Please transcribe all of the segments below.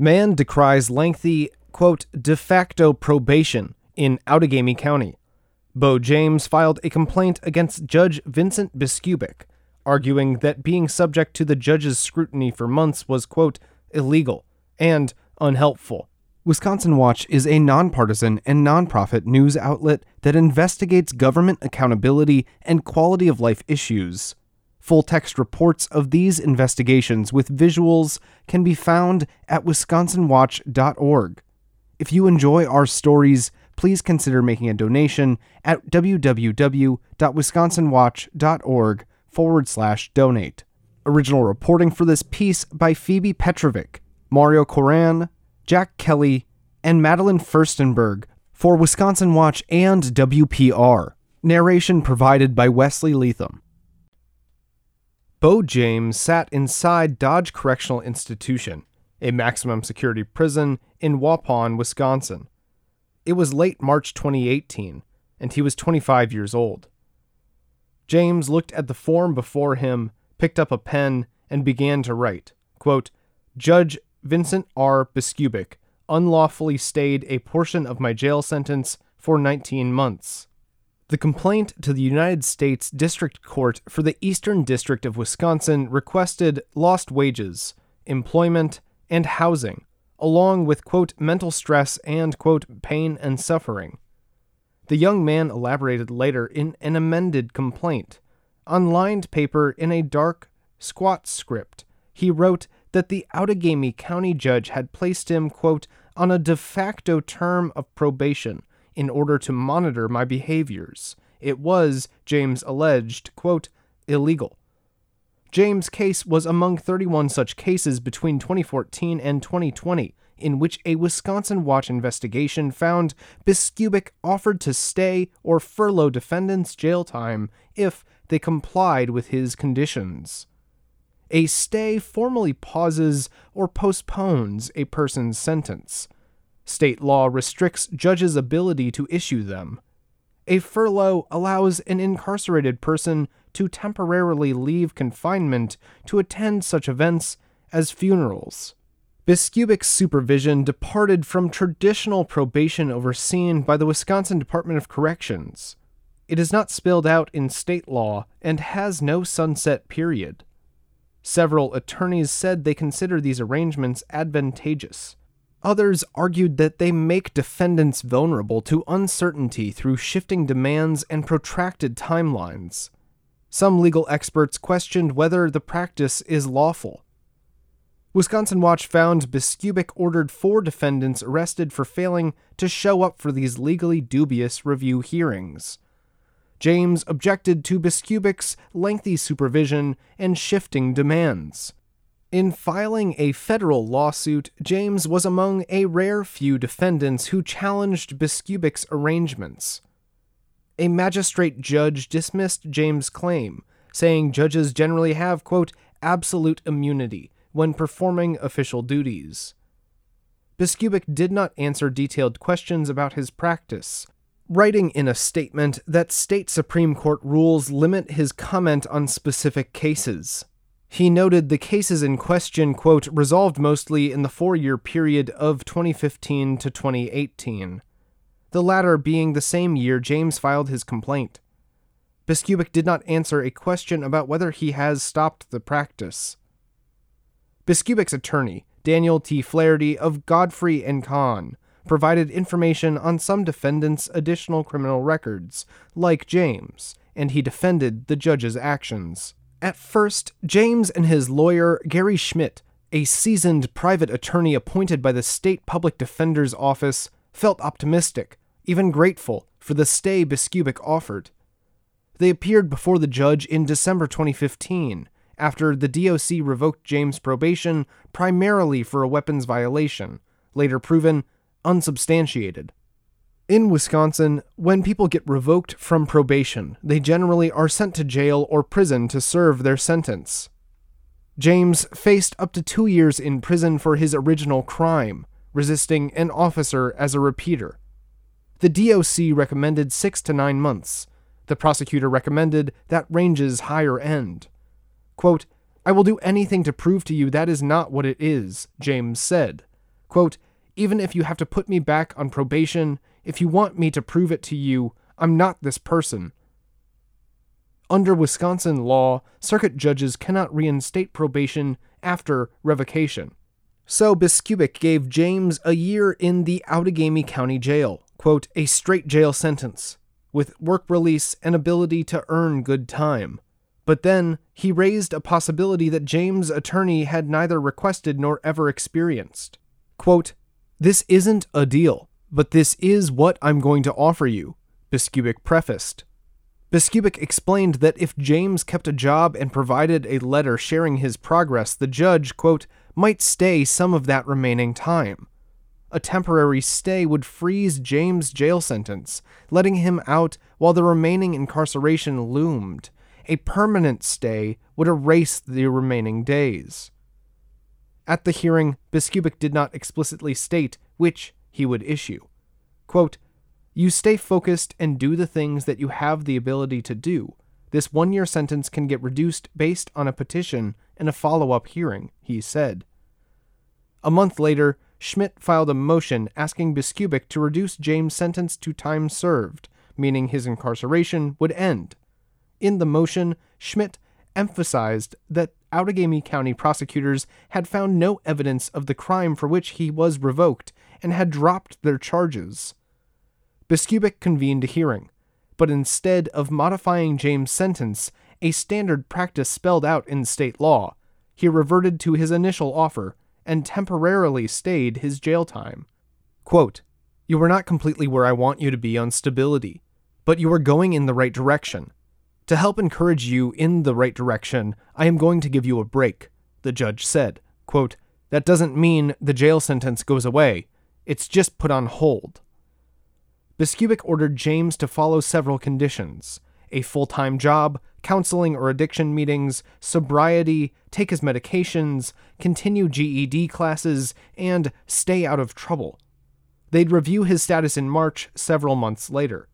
Man decries lengthy, quote, de facto probation in Outagamie County. Bo James filed a complaint against Judge Vincent Biskupic, arguing that being subject to the judge's scrutiny for months was, quote, illegal and unhelpful. Wisconsin Watch is a nonpartisan and nonprofit news outlet that investigates government accountability and quality of life issues. Full text reports of these investigations with visuals can be found at wisconsinwatch.org. If you enjoy our stories, please consider making a donation at www.wisconsinwatch.org forward slash donate. Original reporting for this piece by Phoebe Petrovic, Mario Koran, Jack Kelly, and Madeline Fuerstenberg for Wisconsin Watch and WPR. Narration provided by Wesley Leatham. Bo James sat inside Dodge Correctional Institution, a maximum security prison in Waupun, Wisconsin. It was late March 2018, and he was 25 years old. James looked at the form before him, picked up a pen, and began to write. Quote, Judge Vincent R. Biskupic unlawfully stayed a portion of my jail sentence for 19 months. The complaint to the United States District Court for the Eastern District of Wisconsin requested lost wages, employment, and housing, along with, quote, mental stress and, quote, pain and suffering. The young man elaborated later in an amended complaint. On lined paper in a dark, squat script, he wrote that the Outagamie County judge had placed him, quote, on a de facto term of probation in order to monitor my behaviors. It was, James alleged, quote, illegal. James' case was among 31 such cases between 2014 and 2020, in which a Wisconsin Watch investigation found Biskupic offered to stay or furlough defendants' jail time if they complied with his conditions. A stay formally pauses or postpones a person's sentence. State law restricts judges' ability to issue them. A furlough allows an incarcerated person to temporarily leave confinement to attend such events as funerals. Biskupic's supervision departed from traditional probation overseen by the Wisconsin Department of Corrections. It is not spelled out in state law and has no sunset period. Several attorneys said they consider these arrangements advantageous. Others argued that they make defendants vulnerable to uncertainty through shifting demands and protracted timelines. Some legal experts questioned whether the practice is lawful. Wisconsin Watch found Biskupic ordered four defendants arrested for failing to show up for these legally dubious review hearings. James objected to Biskupic's lengthy supervision and shifting demands. In filing a federal lawsuit, James was among a rare few defendants who challenged Biskupic's arrangements. A magistrate judge dismissed James' claim, saying judges generally have, quote, absolute immunity when performing official duties. Biskupic did not answer detailed questions about his practice, writing in a statement that state Supreme Court rules limit his comment on specific cases. He noted the cases in question, quote, resolved mostly in the four year period of 2015 to 2018, the latter being the same year James filed his complaint. Biskupic did not answer a question about whether he has stopped the practice. Biskupic's attorney, Daniel T. Flaherty of Godfrey and Kahn, provided information on some defendants' additional criminal records, like James, and he defended the judge's actions. At first, James and his lawyer, Gary Schmidt, a seasoned private attorney appointed by the State Public Defender's Office, felt optimistic, even grateful, for the stay Biskupic offered. They appeared before the judge in December 2015, after the DOC revoked James' probation primarily for a weapons violation, later proven unsubstantiated. In Wisconsin, when people get revoked from probation, they generally are sent to jail or prison to serve their sentence. James faced up to two years in prison for his original crime, resisting an officer as a repeater. The DOC recommended six to nine months. The prosecutor recommended that range's higher end. Quote, I will do anything to prove to you that is not what it is, James said. Quote, even if you have to put me back on probation, if you want me to prove it to you, I'm not this person. Under Wisconsin law, circuit judges cannot reinstate probation after revocation. So Biskupic gave James a year in the Outagamie County Jail, quote, a straight jail sentence, with work release and ability to earn good time. But then he raised a possibility that James' attorney had neither requested nor ever experienced. Quote, This isn't a deal, but this is what I'm going to offer you, Biskupic prefaced. Biskupic explained that if James kept a job and provided a letter sharing his progress, the judge, quote, might stay some of that remaining time. A temporary stay would freeze James' jail sentence, letting him out while the remaining incarceration loomed. A permanent stay would erase the remaining days. At the hearing, Biskupic did not explicitly state which he would issue. Quote, you stay focused and do the things that you have the ability to do. This one year sentence can get reduced based on a petition and a follow up hearing, he said. A month later, Schmidt filed a motion asking Biskupic to reduce James' sentence to time served, meaning his incarceration would end. In the motion, Schmidt emphasized that Outagamie County prosecutors had found no evidence of the crime for which he was revoked and had dropped their charges. Biskupic convened a hearing, but instead of modifying James' sentence, a standard practice spelled out in state law, he reverted to his initial offer and temporarily stayed his jail time. Quote, You are not completely where I want you to be on stability, but you are going in the right direction. To help encourage you in the right direction, I am going to give you a break, the judge said. Quote, That doesn't mean the jail sentence goes away, it's just put on hold. Biskupic ordered James to follow several conditions a full time job, counseling or addiction meetings, sobriety, take his medications, continue GED classes, and stay out of trouble. They'd review his status in March several months later.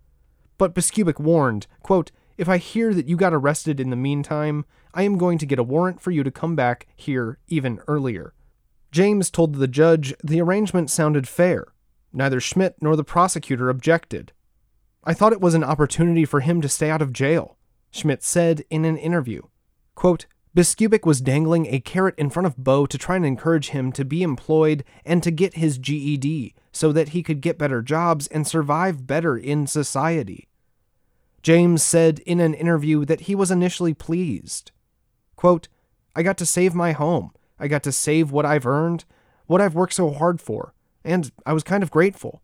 But Biskupic warned, quote, If I hear that you got arrested in the meantime, I am going to get a warrant for you to come back here even earlier. James told the judge the arrangement sounded fair, Neither Schmidt nor the prosecutor objected. I thought it was an opportunity for him to stay out of jail, Schmidt said in an interview. Quote, Biskupic was dangling a carrot in front of Bo to try and encourage him to be employed and to get his GED so that he could get better jobs and survive better in society. James said in an interview that he was initially pleased. Quote, I got to save my home. I got to save what I've earned, what I've worked so hard for and I was kind of grateful.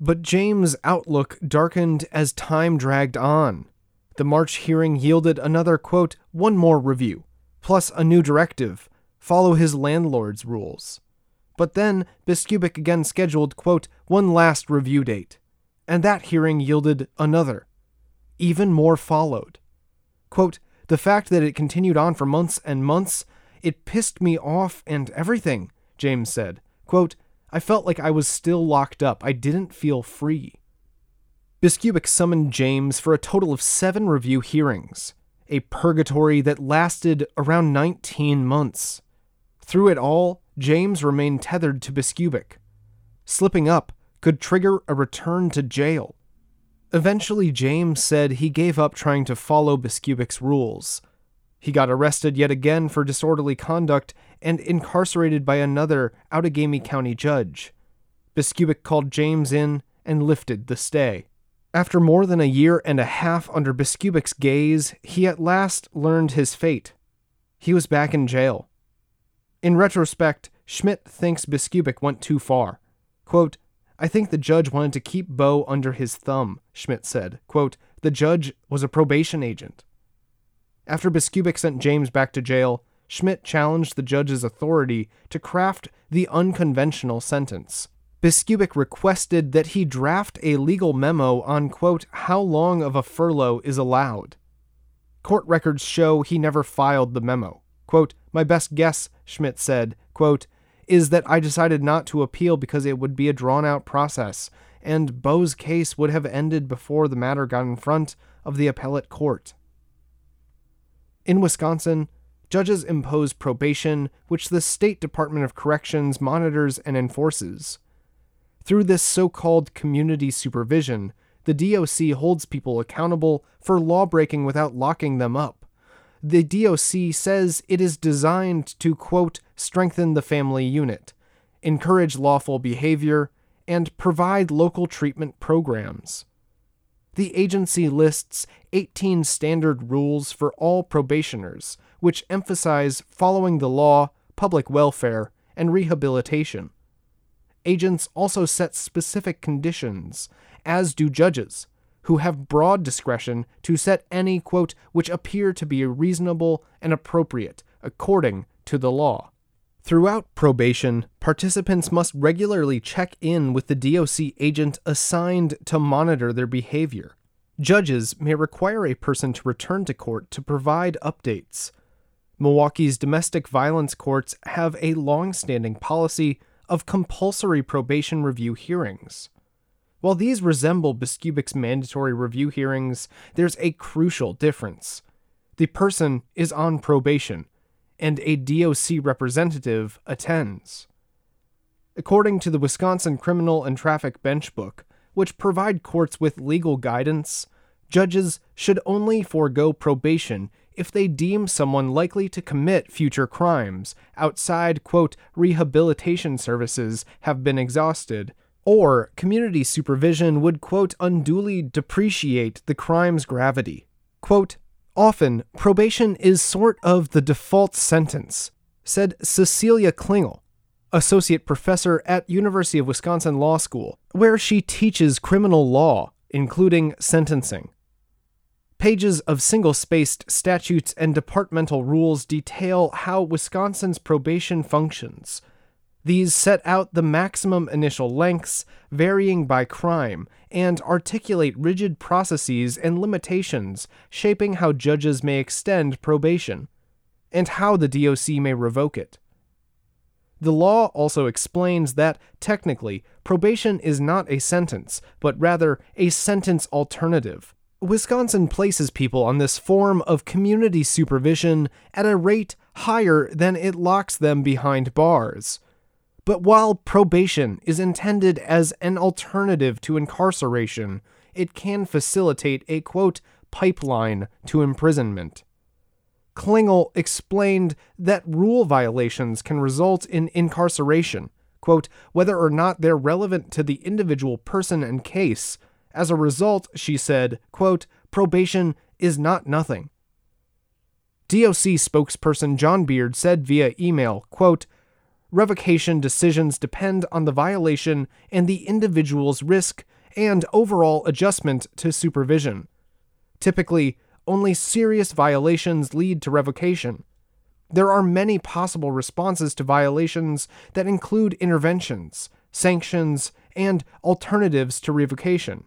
But James' outlook darkened as time dragged on. The March hearing yielded another, quote, one more review, plus a new directive follow his landlord's rules. But then Biskupic again scheduled, quote, one last review date, and that hearing yielded another. Even more followed. Quote, the fact that it continued on for months and months, it pissed me off and everything, James said. Quote, I felt like I was still locked up. I didn't feel free. Biskupic summoned James for a total of seven review hearings, a purgatory that lasted around 19 months. Through it all, James remained tethered to Biskupic. Slipping up could trigger a return to jail. Eventually, James said he gave up trying to follow Biskupic's rules. He got arrested yet again for disorderly conduct and incarcerated by another Outagamie County judge. Biskupic called James in and lifted the stay. After more than a year and a half under Biskupic's gaze, he at last learned his fate. He was back in jail. In retrospect, Schmidt thinks Biskupic went too far. Quote, I think the judge wanted to keep Bo under his thumb, Schmidt said. Quote, the judge was a probation agent. After Biskupic sent James back to jail, Schmidt challenged the judge's authority to craft the unconventional sentence. Biskupic requested that he draft a legal memo on, quote, how long of a furlough is allowed. Court records show he never filed the memo. Quote, my best guess, Schmidt said, quote, is that I decided not to appeal because it would be a drawn out process, and Bo's case would have ended before the matter got in front of the appellate court. In Wisconsin, Judges impose probation, which the State Department of Corrections monitors and enforces. Through this so called community supervision, the DOC holds people accountable for lawbreaking without locking them up. The DOC says it is designed to, quote, strengthen the family unit, encourage lawful behavior, and provide local treatment programs. The agency lists 18 standard rules for all probationers, which emphasize following the law, public welfare, and rehabilitation. Agents also set specific conditions, as do judges, who have broad discretion to set any, quote, which appear to be reasonable and appropriate according to the law. Throughout probation, participants must regularly check in with the DOC agent assigned to monitor their behavior. Judges may require a person to return to court to provide updates. Milwaukee's domestic violence courts have a long standing policy of compulsory probation review hearings. While these resemble Biskupic's mandatory review hearings, there's a crucial difference. The person is on probation and a DOC representative attends. According to the Wisconsin Criminal and Traffic Bench Book, which provide courts with legal guidance, judges should only forego probation if they deem someone likely to commit future crimes outside, quote, rehabilitation services have been exhausted, or community supervision would, quote, unduly depreciate the crime's gravity. Quote, Often, probation is sort of the default sentence, said Cecelia Klingele, associate professor at University of Wisconsin Law School, where she teaches criminal law, including sentencing. Pages of single spaced statutes and departmental rules detail how Wisconsin's probation functions, these set out the maximum initial lengths, varying by crime, and articulate rigid processes and limitations shaping how judges may extend probation, and how the DOC may revoke it. The law also explains that, technically, probation is not a sentence, but rather a sentence alternative. Wisconsin places people on this form of community supervision at a rate higher than it locks them behind bars. But while probation is intended as an alternative to incarceration, it can facilitate a quote, pipeline to imprisonment. Klingele explained that rule violations can result in incarceration, quote, whether or not they're relevant to the individual person and case. As a result, she said, quote, probation is not nothing. DOC spokesperson John Beard said via email, quote, revocation decisions depend on the violation and the individual's risk and overall adjustment to supervision. Typically, only serious violations lead to revocation. There are many possible responses to violations that include interventions, sanctions, and alternatives to revocation.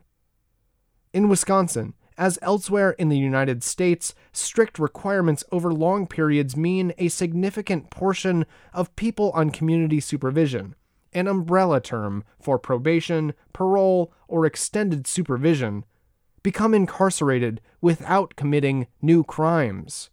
In Wisconsin, as elsewhere in the United States, strict requirements over long periods mean a significant portion of people on community supervision, an umbrella term for probation, parole, or extended supervision, become incarcerated without committing new crimes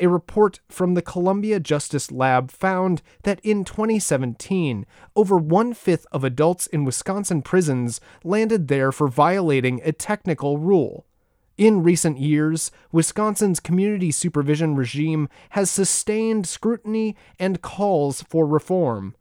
a report from the Columbia Justice Lab found that in 2017, over one fifth of adults in Wisconsin prisons landed there for violating a technical rule. In recent years, Wisconsin's community supervision regime has sustained scrutiny and calls for reform.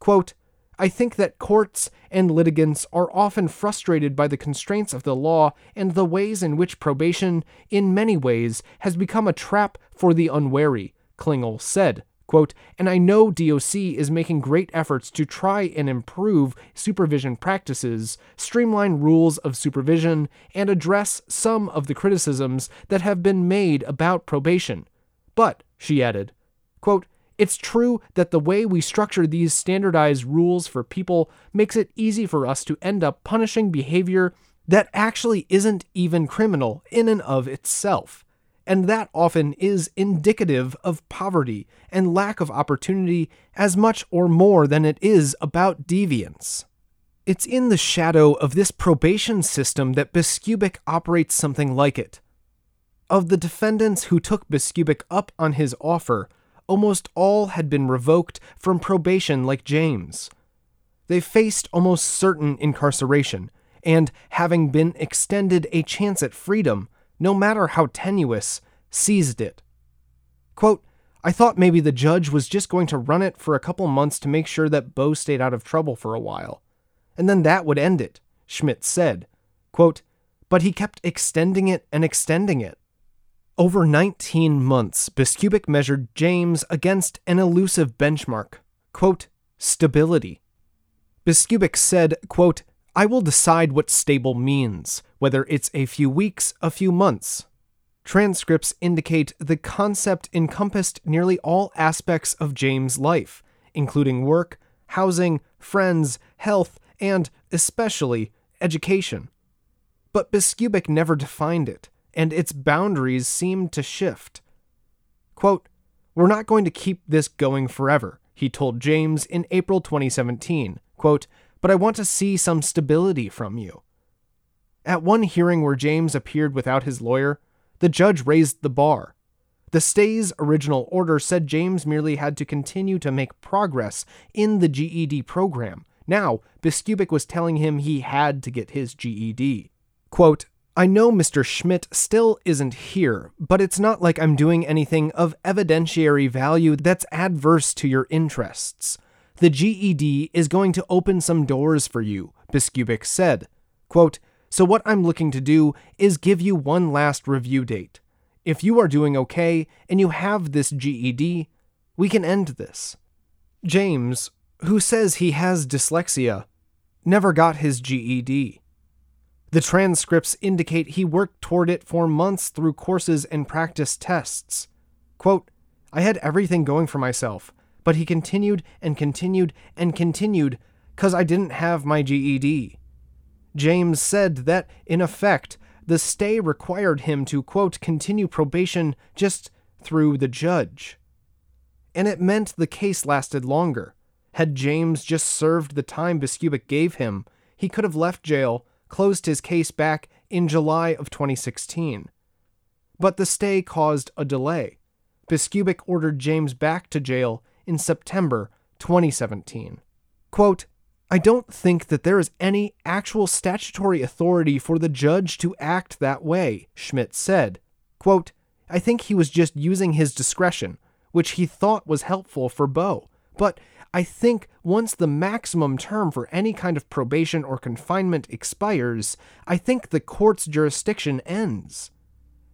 Quote, I think that courts and litigants are often frustrated by the constraints of the law and the ways in which probation, in many ways, has become a trap for the unwary, Klingele said. Quote, and I know DOC is making great efforts to try and improve supervision practices, streamline rules of supervision, and address some of the criticisms that have been made about probation. But, she added, quote, it's true that the way we structure these standardized rules for people makes it easy for us to end up punishing behavior that actually isn't even criminal in and of itself. And that often is indicative of poverty and lack of opportunity as much or more than it is about deviance. It's in the shadow of this probation system that Biskupic operates something like it. Of the defendants who took Biskupic up on his offer, almost all had been revoked from probation like James. They faced almost certain incarceration, and having been extended a chance at freedom, no matter how tenuous, seized it. Quote, I thought maybe the judge was just going to run it for a couple months to make sure that Bo stayed out of trouble for a while. And then that would end it, Schmidt said. Quote, but he kept extending it and extending it. Over 19 months, Biskupic measured James against an elusive benchmark, quote, stability. Biskupic said, quote, I will decide what stable means, whether it's a few weeks, a few months. Transcripts indicate the concept encompassed nearly all aspects of James' life, including work, housing, friends, health, and, especially, education. But Biskupic never defined it, and its boundaries seemed to shift. Quote, We're not going to keep this going forever, he told James in April 2017. Quote, but I want to see some stability from you. At one hearing where James appeared without his lawyer, the judge raised the bar. The stay's original order said James merely had to continue to make progress in the GED program. Now, Biskupic was telling him he had to get his GED. Quote, I know Mr. Schmidt still isn't here, but it's not like I'm doing anything of evidentiary value that's adverse to your interests. The GED is going to open some doors for you, Biskupic said. Quote, so what I'm looking to do is give you one last review date. If you are doing okay and you have this GED, we can end this. James, who says he has dyslexia, never got his GED. The transcripts indicate he worked toward it for months through courses and practice tests. Quote, I had everything going for myself. But he continued and continued and continued because I didn't have my GED. James said that, in effect, the stay required him to, quote, continue probation just through the judge. And it meant the case lasted longer. Had James just served the time Biskupic gave him, he could have left jail, closed his case back in July of 2016. But the stay caused a delay. Biskupic ordered James back to jail in September 2017. Quote, I don't think that there is any actual statutory authority for the judge to act that way, Schmidt said. Quote, I think he was just using his discretion, which he thought was helpful for Bo. But I think once the maximum term for any kind of probation or confinement expires, I think the court's jurisdiction ends.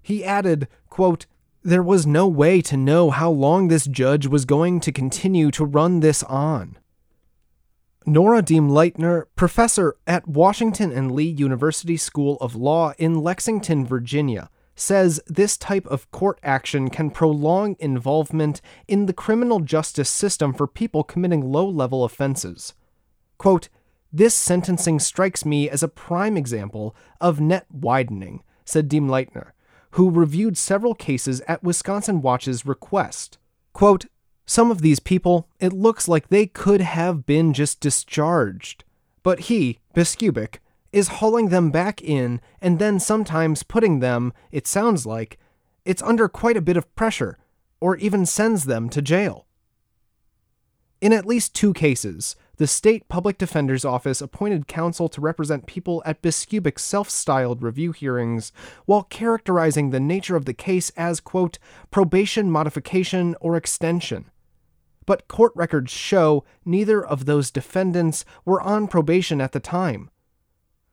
He added, quote, there was no way to know how long this judge was going to continue to run this on. Nora Demleitner, professor at Washington and Lee University School of Law in Lexington, Virginia, says this type of court action can prolong involvement in the criminal justice system for people committing low level offenses. Quote, This sentencing strikes me as a prime example of net widening, said Demleitner who reviewed several cases at Wisconsin Watch's request. Quote, Some of these people, it looks like they could have been just discharged. But he, Biskupic, is hauling them back in and then sometimes putting them, it sounds like, it's under quite a bit of pressure, or even sends them to jail. In at least two cases, the state public defender's office appointed counsel to represent people at Biskupic's self styled review hearings while characterizing the nature of the case as, quote, probation modification or extension. But court records show neither of those defendants were on probation at the time.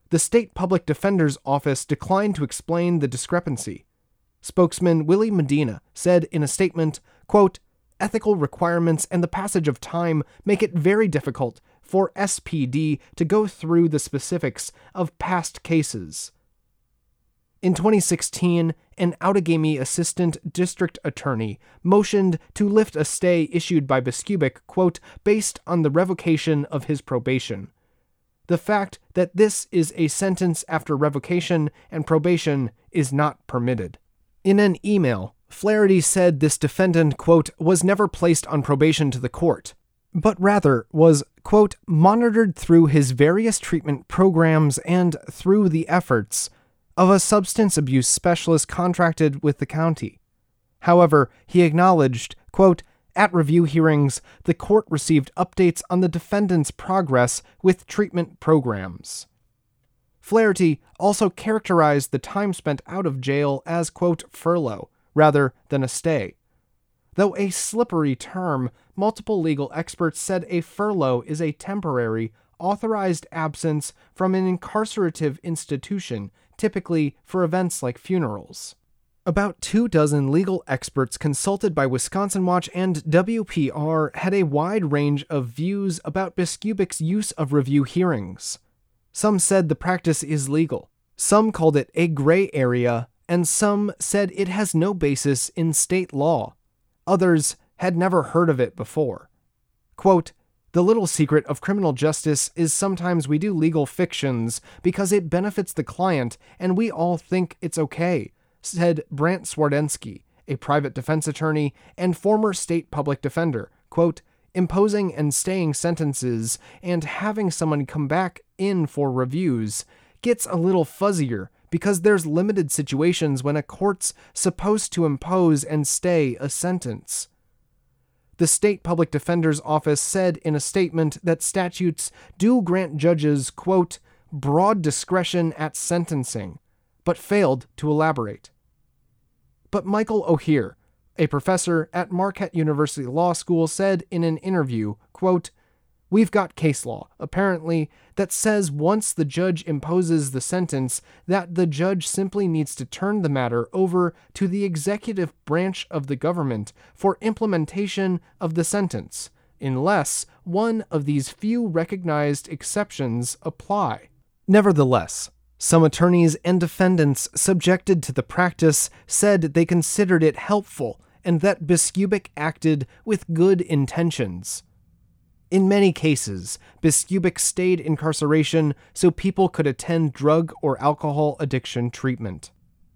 The state public defender's office declined to explain the discrepancy. Spokesman Willie Medina said in a statement, quote, ethical requirements and the passage of time make it very difficult for SPD to go through the specifics of past cases. In 2016, an Outagamie assistant district attorney motioned to lift a stay issued by Biskupic, quote, based on the revocation of his probation. The fact that this is a sentence after revocation and probation is not permitted. In an email, Flaherty said this defendant, quote, was never placed on probation to the court, but rather was, quote, monitored through his various treatment programs and through the efforts, of a substance abuse specialist contracted with the county. However, he acknowledged, quote, at review hearings, the court received updates on the defendant's progress with treatment programs. Flaherty also characterized the time spent out of jail as, quote, furlough, rather than a stay. Though a slippery term, multiple legal experts said a furlough is a temporary, authorized absence from an incarcerative institution, typically for events like funerals. About two dozen legal experts consulted by Wisconsin Watch and WPR had a wide range of views about Biskupic's use of review hearings. Some said the practice is legal, some called it a gray area, and some said it has no basis in state law. Others had never heard of it before. Quote, the little secret of criminal justice is sometimes we do legal fictions because it benefits the client and we all think it's okay, said Brant Swardensky, a private defense attorney and former state public defender. Quote, imposing and staying sentences and having someone come back in for reviews gets a little fuzzier because there's limited situations when a court's supposed to impose and stay a sentence. The state public defender's office said in a statement that statutes do grant judges, quote, broad discretion at sentencing, but failed to elaborate. But Michael O'Hear, a professor at Marquette University Law School, said in an interview, quote, We've got case law, apparently, that says once the judge imposes the sentence, that the judge simply needs to turn the matter over to the executive branch of the government for implementation of the sentence, unless one of these few recognized exceptions apply. Nevertheless, some attorneys and defendants subjected to the practice said they considered it helpful and that Biskupic acted with good intentions. In many cases, Biskupic stayed incarceration so people could attend drug or alcohol addiction treatment.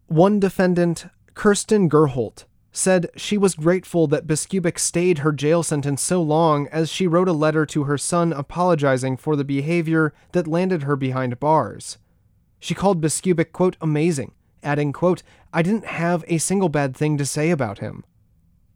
One defendant, Kirsten Gerholt, said she was grateful that Biskupic stayed her jail sentence so long as she wrote a letter to her son apologizing for the behavior that landed her behind bars. She called Biskupic, quote, amazing, adding, quote, I didn't have a single bad thing to say about him.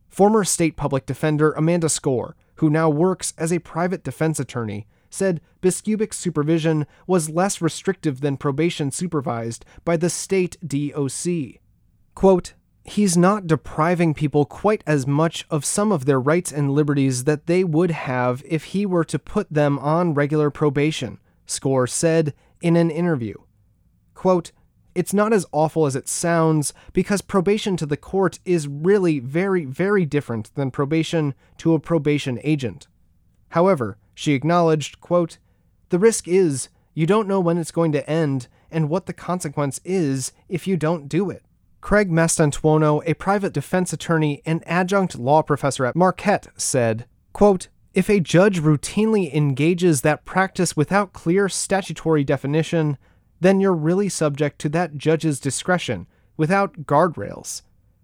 Former state public defender Amanda Score who now works as a private defense attorney, said Biskupic's supervision was less restrictive than probation supervised by the state DOC. Quote, He's not depriving people quite as much of some of their rights and liberties that they would have if he were to put them on regular probation, Score said in an interview. Quote, it's not as awful as it sounds because probation to the court is really very, very different than probation to a probation agent. However, she acknowledged, quote, the risk is you don't know when it's going to end and what the consequence is if you don't do it. Craig Mastantuono, a private defense attorney and adjunct law professor at Marquette, said, quote, if a judge routinely engages that practice without clear statutory definition, then you're really subject to that judge's discretion without guardrails.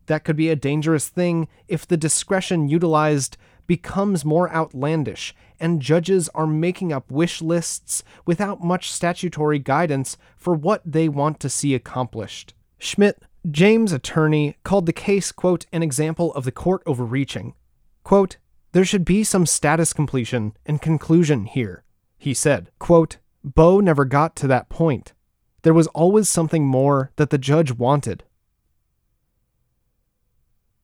That could be a dangerous thing if the discretion utilized becomes more outlandish and judges are making up wish lists without much statutory guidance for what they want to see accomplished. Schmidt, James' attorney, called the case, quote, an example of the court overreaching. Quote, there should be some status completion and conclusion here, he said. Quote, Bo never got to that point. There was always something more that the judge wanted.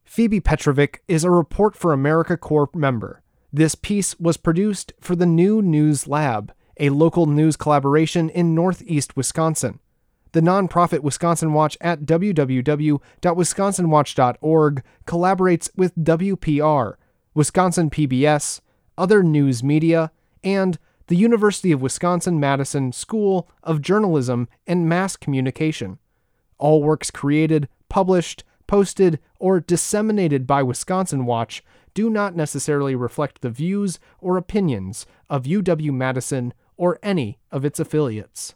Phoebe Petrovic is a Report for America Corps member. This piece was produced for the New News Lab, a local news collaboration in northeast Wisconsin. The nonprofit Wisconsin Watch at www.wisconsinwatch.org collaborates with WPR, Wisconsin PBS, other news media, and the University of Wisconsin Madison School of Journalism and Mass Communication. All works created, published, posted, or disseminated by Wisconsin Watch do not necessarily reflect the views or opinions of UW Madison or any of its affiliates.